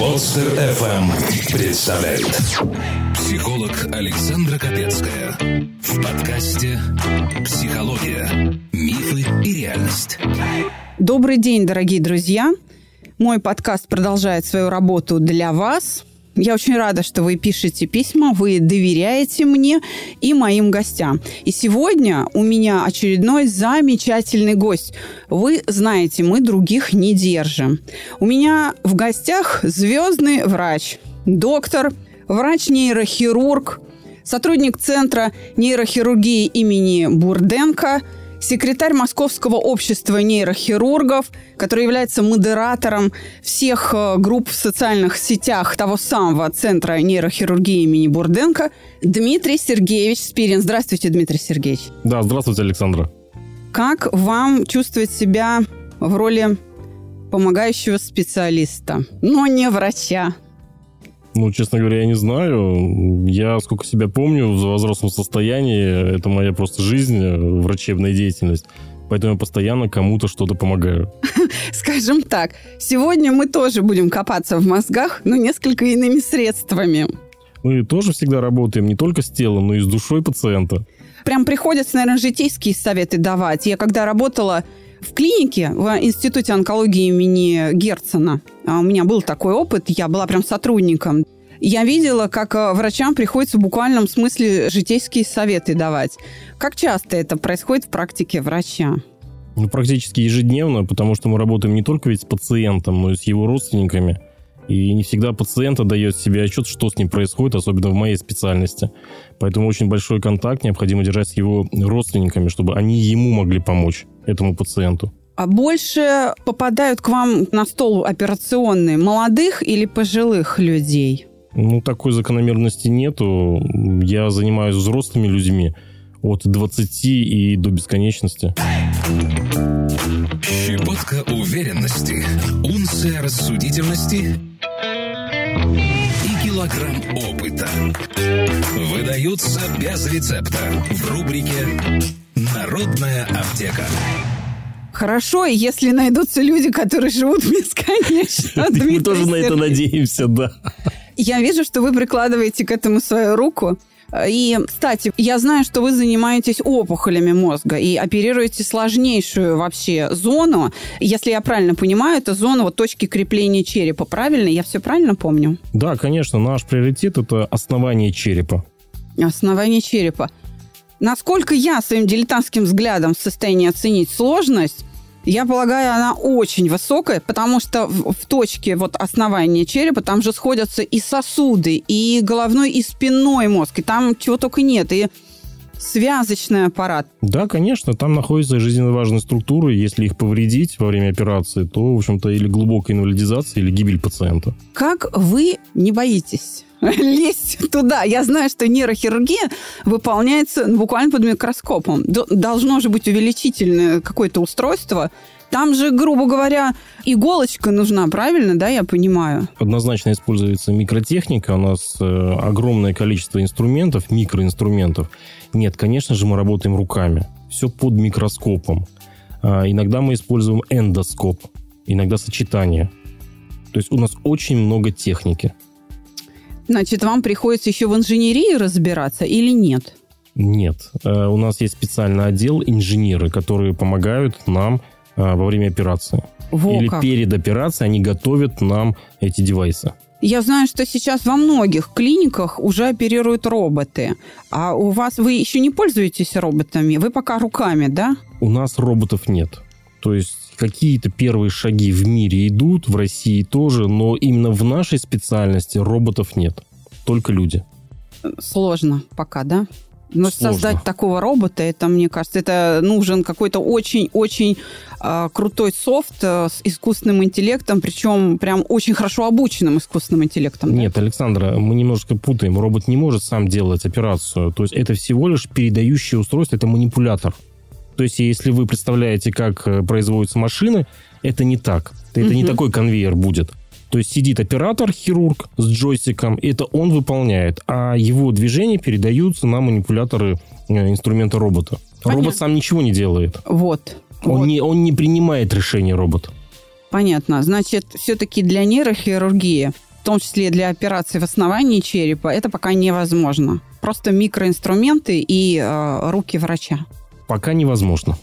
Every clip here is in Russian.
Подстер FM представляет Психолог Александра Капецкая В подкасте «Психология. Мифы и реальность» Добрый день, дорогие друзья! Мой подкаст продолжает свою работу для вас – я очень рада, что вы пишете письма, вы доверяете мне и моим гостям. И сегодня у меня очередной замечательный гость. Вы знаете, мы других не держим. У меня в гостях звездный врач, доктор, врач-нейрохирург, сотрудник Центра нейрохирургии имени Бурденко – секретарь Московского общества нейрохирургов, который является модератором всех э, групп в социальных сетях того самого Центра нейрохирургии имени Бурденко, Дмитрий Сергеевич Спирин. Здравствуйте, Дмитрий Сергеевич. Да, здравствуйте, Александра. Как вам чувствовать себя в роли помогающего специалиста, но не врача? Ну, честно говоря, я не знаю. Я, сколько себя помню, в взрослом состоянии, это моя просто жизнь, врачебная деятельность. Поэтому я постоянно кому-то что-то помогаю. Скажем так, сегодня мы тоже будем копаться в мозгах, но несколько иными средствами. Мы тоже всегда работаем не только с телом, но и с душой пациента. Прям приходится, наверное, житейские советы давать. Я когда работала в клинике в Институте онкологии имени Герцена, а у меня был такой опыт, я была прям сотрудником, я видела, как э, врачам приходится в буквальном смысле житейские советы давать. Как часто это происходит в практике врача? Ну, практически ежедневно, потому что мы работаем не только ведь с пациентом, но и с его родственниками. И не всегда пациент отдает себе отчет, что с ним происходит, особенно в моей специальности. Поэтому очень большой контакт необходимо держать с его родственниками, чтобы они ему могли помочь, этому пациенту. А больше попадают к вам на стол операционные молодых или пожилых людей? Ну, такой закономерности нету. Я занимаюсь взрослыми людьми от 20 и до бесконечности. Щепотка уверенности, унция рассудительности и килограмм опыта выдаются без рецепта в рубрике «Народная аптека». Хорошо, если найдутся люди, которые живут бесконечно. Мы тоже на это надеемся, да. Я вижу, что вы прикладываете к этому свою руку. И, кстати, я знаю, что вы занимаетесь опухолями мозга и оперируете сложнейшую вообще зону. Если я правильно понимаю, это зона вот точки крепления черепа, правильно? Я все правильно помню? Да, конечно. Наш приоритет – это основание черепа. Основание черепа. Насколько я своим дилетантским взглядом в состоянии оценить сложность, я полагаю, она очень высокая, потому что в, в точке вот основания черепа там же сходятся и сосуды, и головной, и спинной мозг, и там чего только нет, и связочный аппарат. Да, конечно, там находятся жизненно важные структуры. Если их повредить во время операции, то, в общем-то, или глубокая инвалидизация, или гибель пациента. Как вы не боитесь лезть туда. Я знаю, что нейрохирургия выполняется буквально под микроскопом. Должно же быть увеличительное какое-то устройство. Там же, грубо говоря, иголочка нужна, правильно, да, я понимаю? Однозначно используется микротехника. У нас э, огромное количество инструментов, микроинструментов. Нет, конечно же, мы работаем руками. Все под микроскопом. А, иногда мы используем эндоскоп, иногда сочетание. То есть у нас очень много техники. Значит, вам приходится еще в инженерии разбираться или нет? Нет. Э, у нас есть специальный отдел инженеры, которые помогают нам во время операции. Во Или как. перед операцией они готовят нам эти девайсы. Я знаю, что сейчас во многих клиниках уже оперируют роботы. А у вас вы еще не пользуетесь роботами? Вы пока руками, да? У нас роботов нет. То есть какие-то первые шаги в мире идут, в России тоже, но именно в нашей специальности роботов нет. Только люди. Сложно пока, да? Но Сложно. создать такого робота, это, мне кажется, это нужен какой-то очень-очень э, крутой софт э, с искусственным интеллектом, причем прям очень хорошо обученным искусственным интеллектом. Нет, да? Александра, мы немножко путаем. Робот не может сам делать операцию. То есть это всего лишь передающее устройство, это манипулятор. То есть, если вы представляете, как э, производятся машины, это не так. Это угу. не такой конвейер будет. То есть сидит оператор, хирург с джойстиком, это он выполняет, а его движения передаются на манипуляторы э, инструмента робота. Понятно. Робот сам ничего не делает. Вот. Он, вот. Не, он не принимает решение робот. Понятно. Значит, все-таки для нейрохирургии в том числе для операции в основании черепа, это пока невозможно. Просто микроинструменты и э, руки врача. Пока невозможно.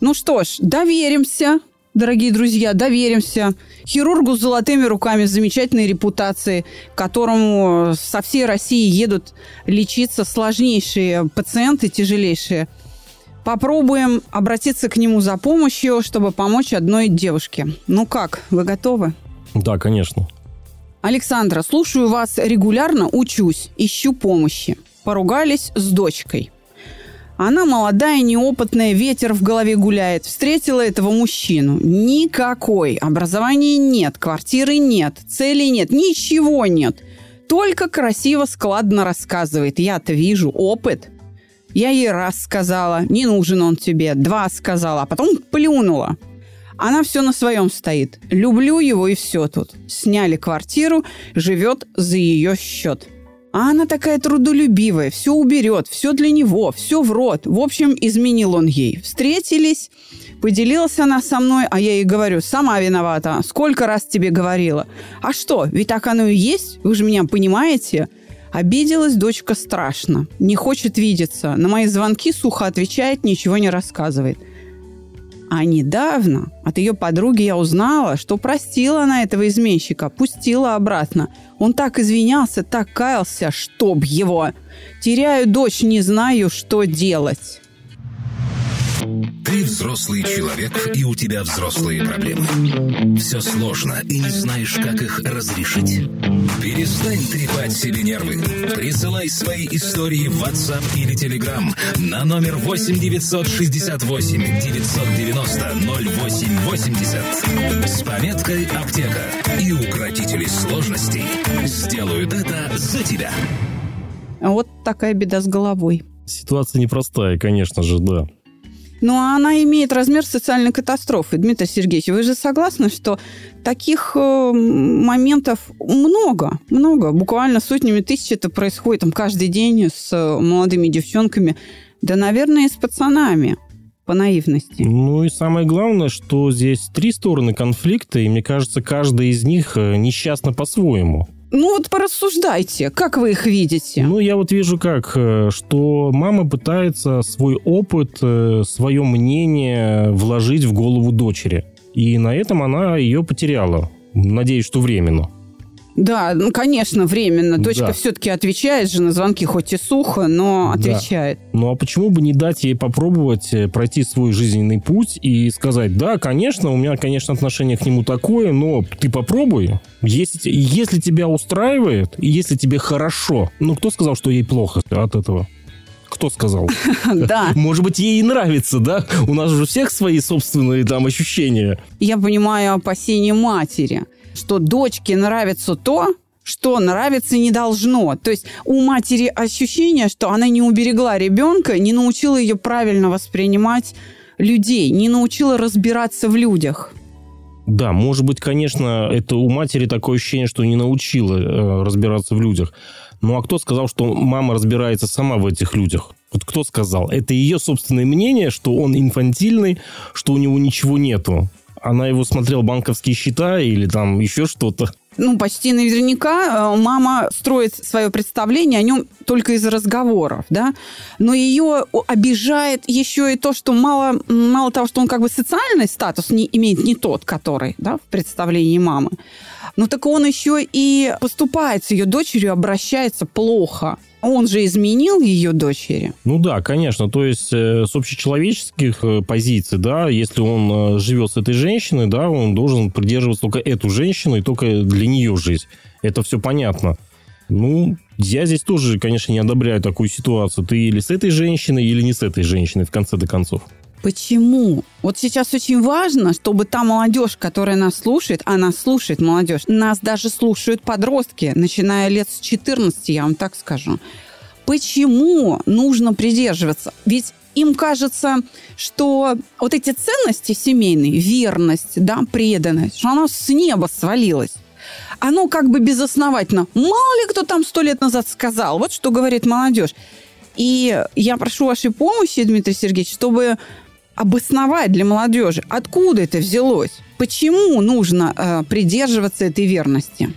Ну что ж, доверимся, дорогие друзья, доверимся хирургу с золотыми руками, с замечательной репутацией, к которому со всей России едут лечиться сложнейшие пациенты, тяжелейшие. Попробуем обратиться к нему за помощью, чтобы помочь одной девушке. Ну как, вы готовы? Да, конечно. Александра, слушаю вас регулярно, учусь, ищу помощи. Поругались с дочкой. Она молодая, неопытная, ветер в голове гуляет. Встретила этого мужчину. Никакой. Образования нет, квартиры нет, целей нет, ничего нет. Только красиво, складно рассказывает. Я-то вижу опыт. Я ей раз сказала, не нужен он тебе, два сказала, а потом плюнула. Она все на своем стоит. Люблю его и все тут. Сняли квартиру, живет за ее счет. А она такая трудолюбивая, все уберет, все для него, все в рот. В общем, изменил он ей. Встретились, поделилась она со мной, а я ей говорю, сама виновата. Сколько раз тебе говорила? А что, ведь так оно и есть? Вы же меня понимаете? Обиделась дочка страшно. Не хочет видеться. На мои звонки сухо отвечает, ничего не рассказывает. А недавно от ее подруги я узнала, что простила она этого изменщика, пустила обратно. Он так извинялся, так каялся, чтоб его. Теряю дочь, не знаю, что делать. Ты взрослый человек, и у тебя взрослые проблемы. Все сложно, и не знаешь, как их разрешить. Перестань трепать себе нервы. Присылай свои истории в WhatsApp или Telegram на номер 8 968 990 0880 с пометкой «Аптека». И укротители сложностей сделают это за тебя. Вот такая беда с головой. Ситуация непростая, конечно же, да. Но она имеет размер социальной катастрофы. Дмитрий Сергеевич, вы же согласны, что таких э, моментов много, много. Буквально сотнями тысяч это происходит там, каждый день с э, молодыми девчонками. Да, наверное, и с пацанами по наивности. Ну и самое главное, что здесь три стороны конфликта, и мне кажется, каждая из них э, несчастна по-своему. Ну вот порассуждайте, как вы их видите? Ну, я вот вижу как, э, что мама пытается свой опыт, э, свое мнение вложить в голову дочери. И на этом она ее потеряла. Надеюсь, что временно. Да, ну, конечно, временно. Дочка да. все-таки отвечает же на звонки, хоть и сухо, но отвечает. Да. Ну а почему бы не дать ей попробовать э, пройти свой жизненный путь и сказать, да, конечно, у меня, конечно, отношение к нему такое, но ты попробуй. Если, если тебя устраивает, и если тебе хорошо, ну кто сказал, что ей плохо от этого? Кто сказал? Да. Может быть, ей и нравится, да? У нас же у всех свои собственные там ощущения. Я понимаю опасения матери что дочке нравится то, что нравиться не должно. То есть у матери ощущение, что она не уберегла ребенка, не научила ее правильно воспринимать людей, не научила разбираться в людях. Да, может быть, конечно, это у матери такое ощущение, что не научила э, разбираться в людях. Ну а кто сказал, что мама разбирается сама в этих людях? Вот кто сказал? Это ее собственное мнение, что он инфантильный, что у него ничего нету она его смотрела банковские счета или там еще что-то? Ну, почти наверняка э, мама строит свое представление о нем только из разговоров, да, но ее обижает еще и то, что мало, мало того, что он как бы социальный статус не имеет не тот, который, да, в представлении мамы, но так он еще и поступает с ее дочерью, обращается плохо. Он же изменил ее дочери. Ну да, конечно. То есть э, с общечеловеческих э, позиций, да, если он э, живет с этой женщиной, да, он должен придерживаться только эту женщину и только для нее жить. Это все понятно. Ну, я здесь тоже, конечно, не одобряю такую ситуацию. Ты или с этой женщиной, или не с этой женщиной, в конце-то концов. Почему? Вот сейчас очень важно, чтобы та молодежь, которая нас слушает, а нас слушает молодежь, нас даже слушают подростки, начиная лет с 14, я вам так скажу. Почему нужно придерживаться? Ведь им кажется, что вот эти ценности семейные, верность, да, преданность, что оно с неба свалилось. Оно как бы безосновательно. Мало ли кто там сто лет назад сказал. Вот что говорит молодежь. И я прошу вашей помощи, Дмитрий Сергеевич, чтобы обосновать для молодежи, откуда это взялось, почему нужно э, придерживаться этой верности.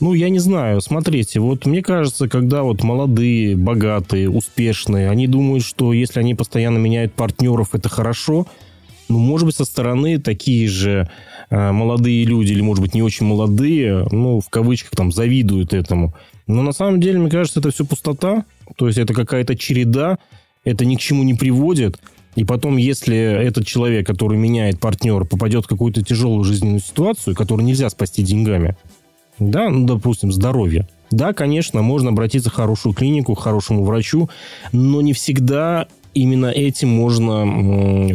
Ну, я не знаю. Смотрите, вот мне кажется, когда вот молодые, богатые, успешные, они думают, что если они постоянно меняют партнеров, это хорошо. Ну, может быть, со стороны такие же э, молодые люди, или, может быть, не очень молодые, ну, в кавычках, там, завидуют этому. Но на самом деле, мне кажется, это все пустота. То есть это какая-то череда, это ни к чему не приводит. И потом, если этот человек, который меняет партнера, попадет в какую-то тяжелую жизненную ситуацию, которую нельзя спасти деньгами, да, ну, допустим, здоровье, да, конечно, можно обратиться в хорошую клинику, к хорошему врачу, но не всегда именно этим можно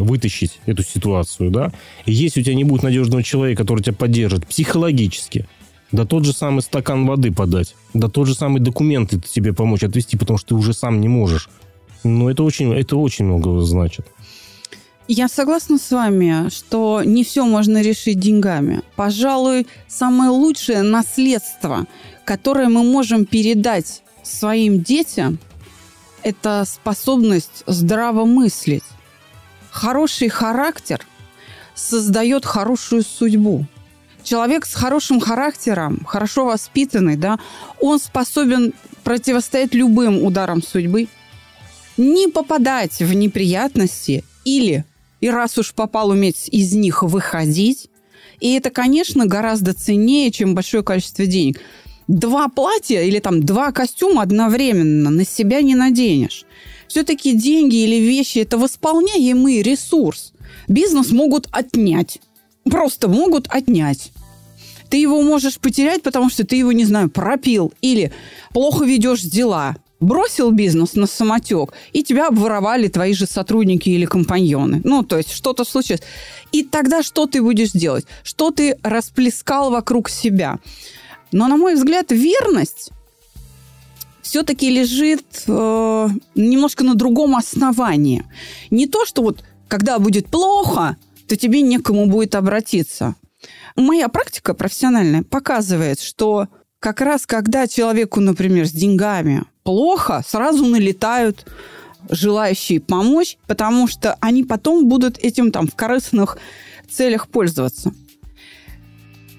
вытащить эту ситуацию, да. И если у тебя не будет надежного человека, который тебя поддержит психологически, да тот же самый стакан воды подать, да тот же самый документы тебе помочь отвести, потому что ты уже сам не можешь. Ну, это очень, это очень много значит. Я согласна с вами, что не все можно решить деньгами. Пожалуй, самое лучшее наследство, которое мы можем передать своим детям, это способность здраво мыслить. Хороший характер создает хорошую судьбу. Человек с хорошим характером, хорошо воспитанный, да, он способен противостоять любым ударам судьбы, не попадать в неприятности или, и раз уж попал, уметь из них выходить. И это, конечно, гораздо ценнее, чем большое количество денег. Два платья или там два костюма одновременно на себя не наденешь. Все-таки деньги или вещи – это восполняемый ресурс. Бизнес могут отнять. Просто могут отнять ты его можешь потерять, потому что ты его, не знаю, пропил или плохо ведешь дела бросил бизнес на самотек, и тебя обворовали твои же сотрудники или компаньоны. Ну, то есть что-то случилось. И тогда что ты будешь делать? Что ты расплескал вокруг себя? Но, на мой взгляд, верность все-таки лежит э, немножко на другом основании. Не то, что вот когда будет плохо, то тебе некому будет обратиться. Моя практика профессиональная показывает, что как раз когда человеку, например, с деньгами плохо, сразу налетают желающие помочь, потому что они потом будут этим там в корыстных целях пользоваться.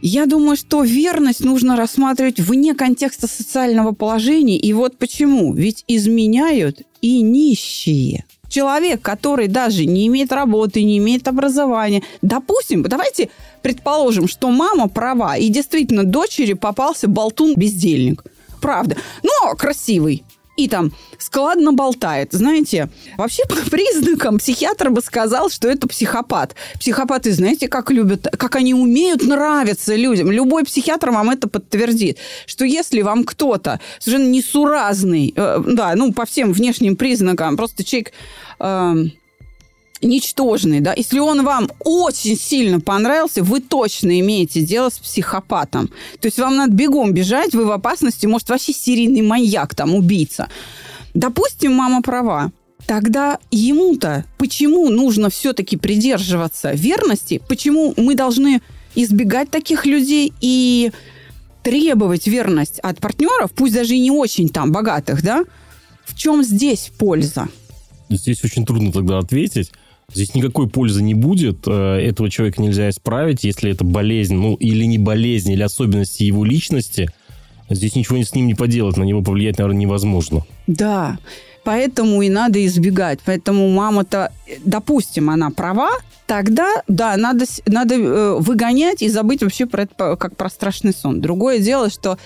Я думаю, что верность нужно рассматривать вне контекста социального положения. И вот почему. Ведь изменяют и нищие. Человек, который даже не имеет работы, не имеет образования. Допустим, давайте предположим, что мама права, и действительно дочери попался болтун-бездельник. Правда. Но красивый и там складно болтает. Знаете, вообще по признакам психиатр бы сказал, что это психопат. Психопаты, знаете, как любят, как они умеют нравиться людям. Любой психиатр вам это подтвердит, что если вам кто-то совершенно несуразный, э, да, ну, по всем внешним признакам, просто человек... Э, ничтожный, да, если он вам очень сильно понравился, вы точно имеете дело с психопатом. То есть вам надо бегом бежать, вы в опасности, может, вообще серийный маньяк, там, убийца. Допустим, мама права. Тогда ему-то почему нужно все-таки придерживаться верности? Почему мы должны избегать таких людей и требовать верность от партнеров, пусть даже и не очень там богатых, да? В чем здесь польза? Здесь очень трудно тогда ответить. Здесь никакой пользы не будет. Э, этого человека нельзя исправить, если это болезнь, ну, или не болезнь, или особенности его личности. Здесь ничего с ним не поделать, на него повлиять, наверное, невозможно. Да, поэтому и надо избегать. Поэтому мама-то, допустим, она права, тогда, да, надо, надо э, выгонять и забыть вообще про это как про страшный сон. Другое дело, что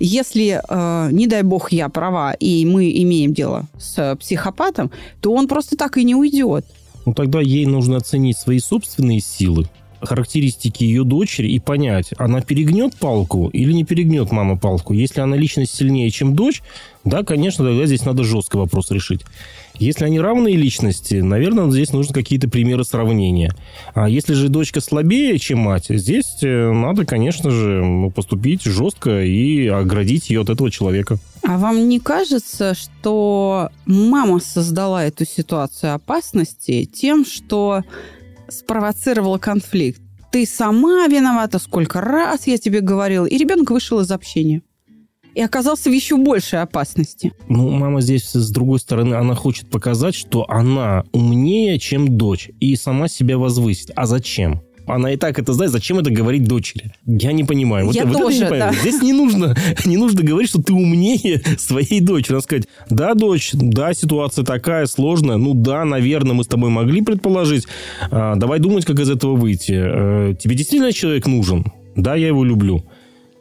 если, э, не дай бог, я права, и мы имеем дело с психопатом, то он просто так и не уйдет ну тогда ей нужно оценить свои собственные силы, характеристики ее дочери и понять, она перегнет палку или не перегнет мама палку. Если она личность сильнее, чем дочь, да, конечно, тогда здесь надо жестко вопрос решить. Если они равные личности, наверное, здесь нужны какие-то примеры сравнения. А если же дочка слабее, чем мать, здесь э, надо, конечно же, ну, поступить жестко и оградить ее от этого человека. А вам не кажется, что мама создала эту ситуацию опасности тем, что спровоцировала конфликт? Ты сама виновата, сколько раз я тебе говорила, и ребенок вышел из общения и оказался в еще большей опасности. Ну, мама здесь, с другой стороны, она хочет показать, что она умнее, чем дочь, и сама себя возвысить. А зачем? Она и так это знает, зачем это говорить дочери? Я не понимаю. Я вот, вот тоже, это не понимаю. да. Здесь не нужно, не нужно говорить, что ты умнее своей дочери. Надо сказать, да, дочь, да, ситуация такая сложная, ну да, наверное, мы с тобой могли предположить. А, давай думать, как из этого выйти. Э, тебе действительно человек нужен? Да, я его люблю.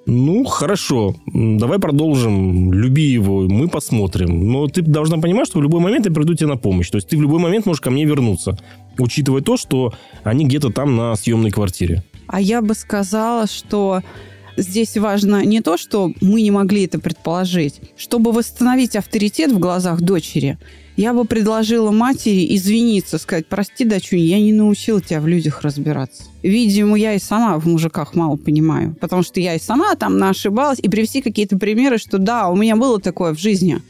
Ну, хорошо, давай продолжим. Люби его, мы посмотрим. Но ты должна понимать, что в любой момент я приду тебе на помощь. То есть ты в любой момент можешь ко мне вернуться, учитывая то, что они где-то там на съемной квартире. А я бы сказала, что здесь важно не то, что мы не могли это предположить. Чтобы восстановить авторитет в глазах дочери, я бы предложила матери извиниться, сказать, прости, дочунь, я не научила тебя в людях разбираться. Видимо, я и сама в мужиках мало понимаю, потому что я и сама там ошибалась, и привести какие-то примеры, что да, у меня было такое в жизни.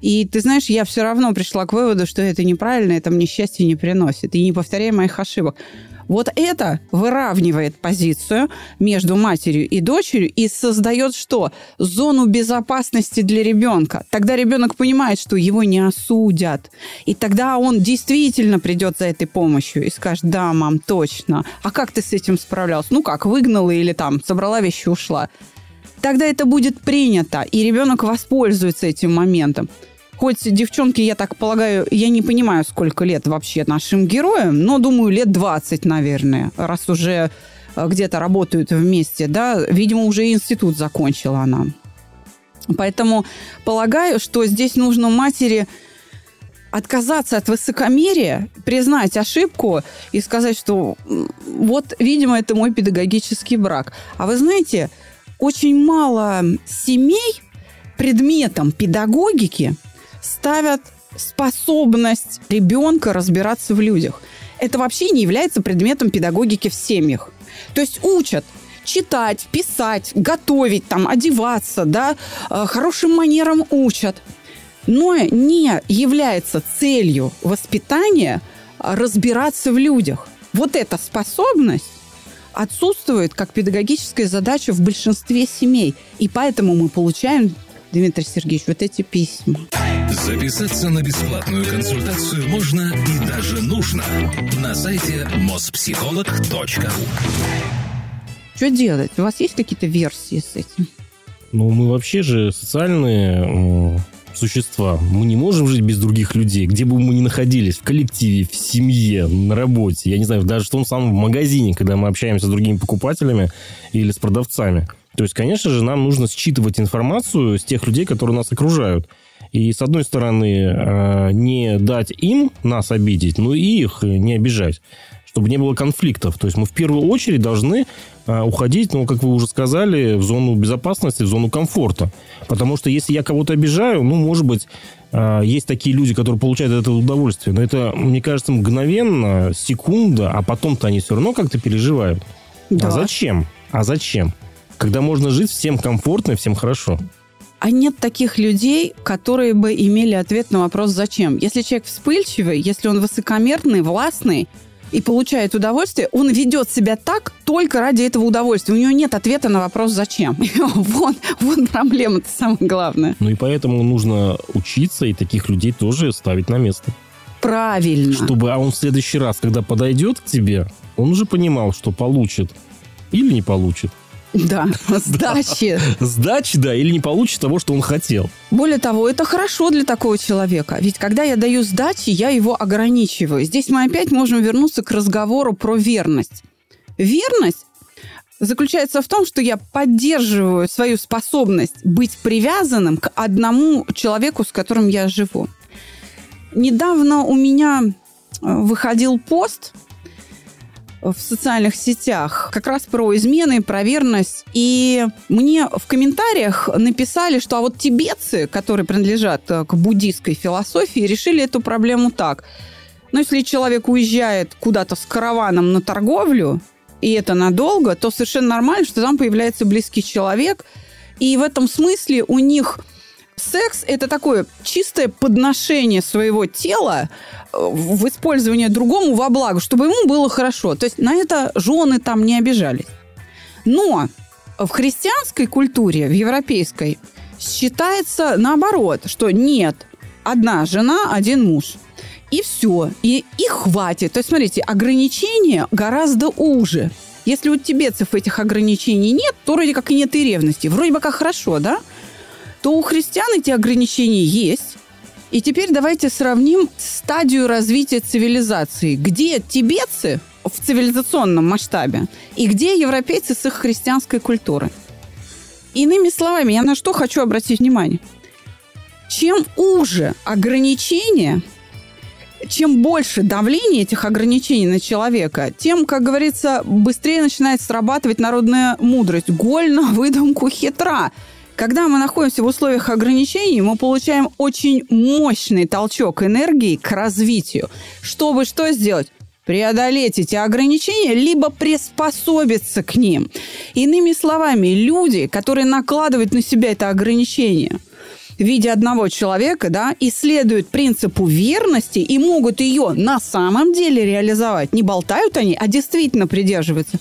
И ты знаешь, я все равно пришла к выводу, что это неправильно, это мне счастья не приносит. И не повторяй моих ошибок. Вот это выравнивает позицию между матерью и дочерью и создает что? Зону безопасности для ребенка. Тогда ребенок понимает, что его не осудят. И тогда он действительно придет за этой помощью и скажет, да, мам, точно. А как ты с этим справлялся? Ну как, выгнала или там собрала вещи ушла? Тогда это будет принято, и ребенок воспользуется этим моментом. Хоть девчонки, я так полагаю, я не понимаю, сколько лет вообще нашим героям, но думаю, лет 20, наверное, раз уже э, где-то работают вместе, да, видимо, уже институт закончила она. Поэтому полагаю, что здесь нужно матери отказаться от высокомерия, признать ошибку и сказать, что вот, видимо, это мой педагогический брак. А вы знаете, очень мало семей предметом педагогики ставят способность ребенка разбираться в людях. Это вообще не является предметом педагогики в семьях. То есть учат читать, писать, готовить, там, одеваться, да, э, хорошим манерам учат. Но не является целью воспитания разбираться в людях. Вот эта способность отсутствует как педагогическая задача в большинстве семей. И поэтому мы получаем, Дмитрий Сергеевич, вот эти письма. Записаться на бесплатную консультацию можно и даже нужно на сайте mospsycholog.ru Что делать? У вас есть какие-то версии с этим? Ну, мы вообще же социальные существа. Мы не можем жить без других людей, где бы мы ни находились, в коллективе, в семье, на работе. Я не знаю, даже в том самом магазине, когда мы общаемся с другими покупателями или с продавцами. То есть, конечно же, нам нужно считывать информацию с тех людей, которые нас окружают. И, с одной стороны, э, не дать им нас обидеть, но и их не обижать чтобы не было конфликтов. То есть мы в первую очередь должны а, уходить, ну, как вы уже сказали, в зону безопасности, в зону комфорта. Потому что если я кого-то обижаю, ну, может быть, а, есть такие люди, которые получают этого удовольствие. Но это, мне кажется, мгновенно, секунда, а потом-то они все равно как-то переживают. Да. А зачем? А зачем? Когда можно жить всем комфортно всем хорошо. А нет таких людей, которые бы имели ответ на вопрос «зачем?». Если человек вспыльчивый, если он высокомерный, властный и получает удовольствие, он ведет себя так только ради этого удовольствия. У него нет ответа на вопрос «зачем?». Вот, вот проблема-то самое главное. Ну и поэтому нужно учиться и таких людей тоже ставить на место. Правильно. Чтобы а он в следующий раз, когда подойдет к тебе, он уже понимал, что получит или не получит. Да, сдачи. Сдачи, да, или не получит того, что он хотел. Более того, это хорошо для такого человека. Ведь когда я даю сдачи, я его ограничиваю. Здесь мы опять можем вернуться к разговору про верность. Верность заключается в том, что я поддерживаю свою способность быть привязанным к одному человеку, с которым я живу. Недавно у меня э, выходил пост в социальных сетях как раз про измены, про верность. И мне в комментариях написали, что а вот тибетцы, которые принадлежат э, к буддийской философии, решили эту проблему так. Но если человек уезжает куда-то с караваном на торговлю, и это надолго, то совершенно нормально, что там появляется близкий человек. И в этом смысле у них секс – это такое чистое подношение своего тела э, в использование другому во благо, чтобы ему было хорошо. То есть на это жены там не обижались. Но в христианской культуре, в европейской, считается наоборот, что нет, одна жена, один муж. И все. И, и хватит. То есть, смотрите, ограничения гораздо уже. Если у тибетцев этих ограничений нет, то вроде как и нет и ревности. Вроде бы как хорошо, да? То у христиан эти ограничения есть. И теперь давайте сравним стадию развития цивилизации. Где тибетцы в цивилизационном масштабе и где европейцы с их христианской культурой. Иными словами, я на что хочу обратить внимание. Чем уже ограничения, чем больше давления этих ограничений на человека, тем, как говорится, быстрее начинает срабатывать народная мудрость. Голь на выдумку хитра. Когда мы находимся в условиях ограничений, мы получаем очень мощный толчок энергии к развитию. Чтобы что сделать? преодолеть эти ограничения, либо приспособиться к ним. Иными словами, люди, которые накладывают на себя это ограничение в виде одного человека, да, исследуют принципу верности и могут ее на самом деле реализовать. Не болтают они, а действительно придерживаются.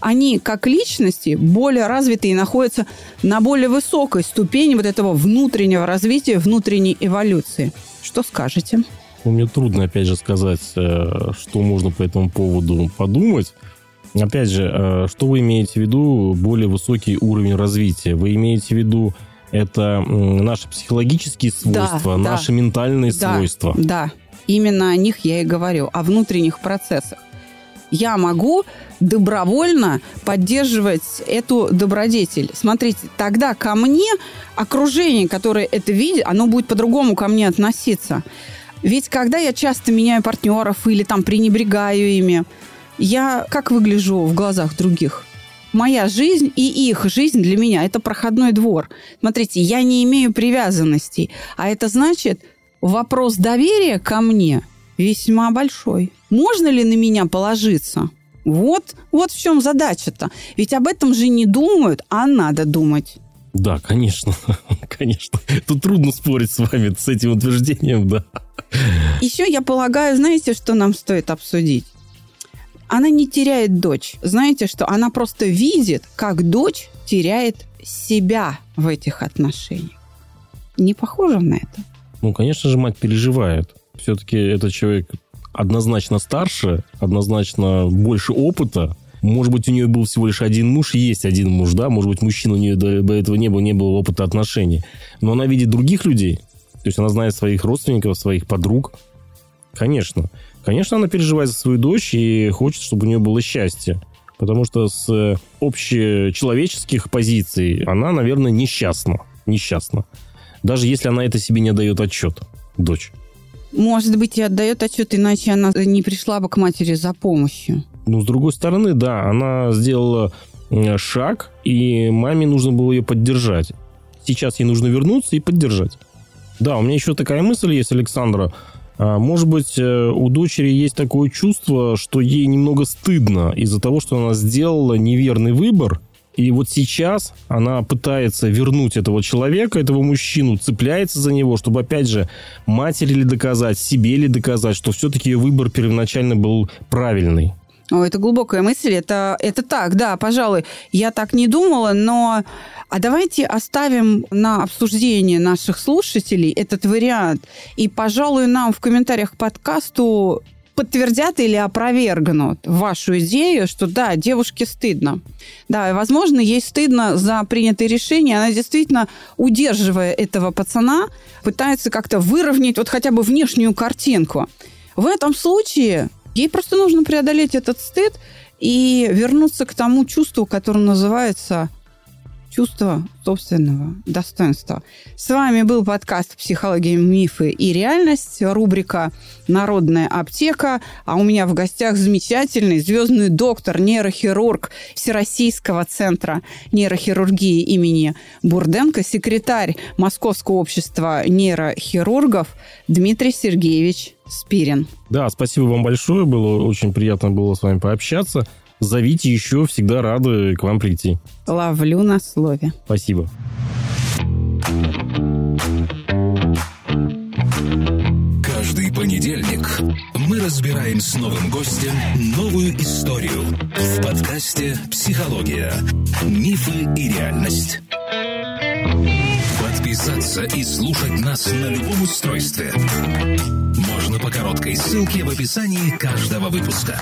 Они, как личности, более развитые и находятся на более высокой ступени вот этого внутреннего развития, внутренней эволюции. Что скажете? Ну, мне трудно, опять же, сказать, э, что можно по этому поводу подумать. Опять же, э, что вы имеете в виду более высокий уровень развития? Вы имеете в виду это наши психологические свойства, да, наши да, ментальные да, свойства? Да, именно о них я и говорю, о внутренних процессах. Я могу добровольно поддерживать эту добродетель. Смотрите, тогда ко мне окружение, которое это видит, оно будет по-другому ко мне относиться. Ведь когда я часто меняю партнеров или там пренебрегаю ими, я как выгляжу в глазах других? Моя жизнь и их жизнь для меня – это проходной двор. Смотрите, я не имею привязанностей, а это значит, вопрос доверия ко мне весьма большой. Можно ли на меня положиться? Вот, вот в чем задача-то. Ведь об этом же не думают, а надо думать. Да, конечно, конечно. Тут трудно спорить с вами, с этим утверждением, да. Еще я полагаю, знаете, что нам стоит обсудить? Она не теряет дочь. Знаете, что она просто видит, как дочь теряет себя в этих отношениях. Не похоже на это? Ну, конечно же, мать переживает. Все-таки этот человек однозначно старше, однозначно больше опыта. Может быть, у нее был всего лишь один муж, есть один муж, да, может быть, мужчина у нее до этого не было, не было опыта отношений. Но она видит других людей, то есть она знает своих родственников, своих подруг. Конечно. Конечно, она переживает за свою дочь и хочет, чтобы у нее было счастье. Потому что с общечеловеческих позиций она, наверное, несчастна. Несчастна. Даже если она это себе не дает отчет, дочь. Может быть, и отдает отчет, иначе она не пришла бы к матери за помощью. Ну, с другой стороны, да, она сделала шаг, и маме нужно было ее поддержать. Сейчас ей нужно вернуться и поддержать. Да, у меня еще такая мысль есть, Александра. А, может быть, э, у дочери есть такое чувство, что ей немного стыдно из-за того, что она сделала неверный выбор, и вот сейчас она пытается вернуть этого человека, этого мужчину, цепляется за него, чтобы, опять же, матери ли доказать, себе ли доказать, что все-таки ее выбор первоначально был правильный. О, это глубокая мысль. Это, это так, да, пожалуй. Я так не думала, но... А давайте оставим на обсуждение наших слушателей этот вариант. И, пожалуй, нам в комментариях к подкасту подтвердят или опровергнут вашу идею, что да, девушке стыдно. Да, и, возможно, ей стыдно за принятое решение. Она действительно, удерживая этого пацана, пытается как-то выровнять вот хотя бы внешнюю картинку. В этом случае Ей просто нужно преодолеть этот стыд и вернуться к тому чувству, которое называется чувство собственного достоинства. С вами был подкаст «Психология, мифы и реальность», рубрика «Народная аптека», а у меня в гостях замечательный звездный доктор, нейрохирург Всероссийского центра нейрохирургии имени Бурденко, секретарь Московского общества нейрохирургов Дмитрий Сергеевич Спирин. Да, спасибо вам большое, было очень приятно было с вами пообщаться. Зовите еще, всегда рады к вам прийти. Ловлю на слове. Спасибо. Каждый понедельник мы разбираем с новым гостем новую историю в подкасте «Психология. Мифы и реальность». Подписаться и слушать нас на любом устройстве можно по короткой ссылке в описании каждого выпуска.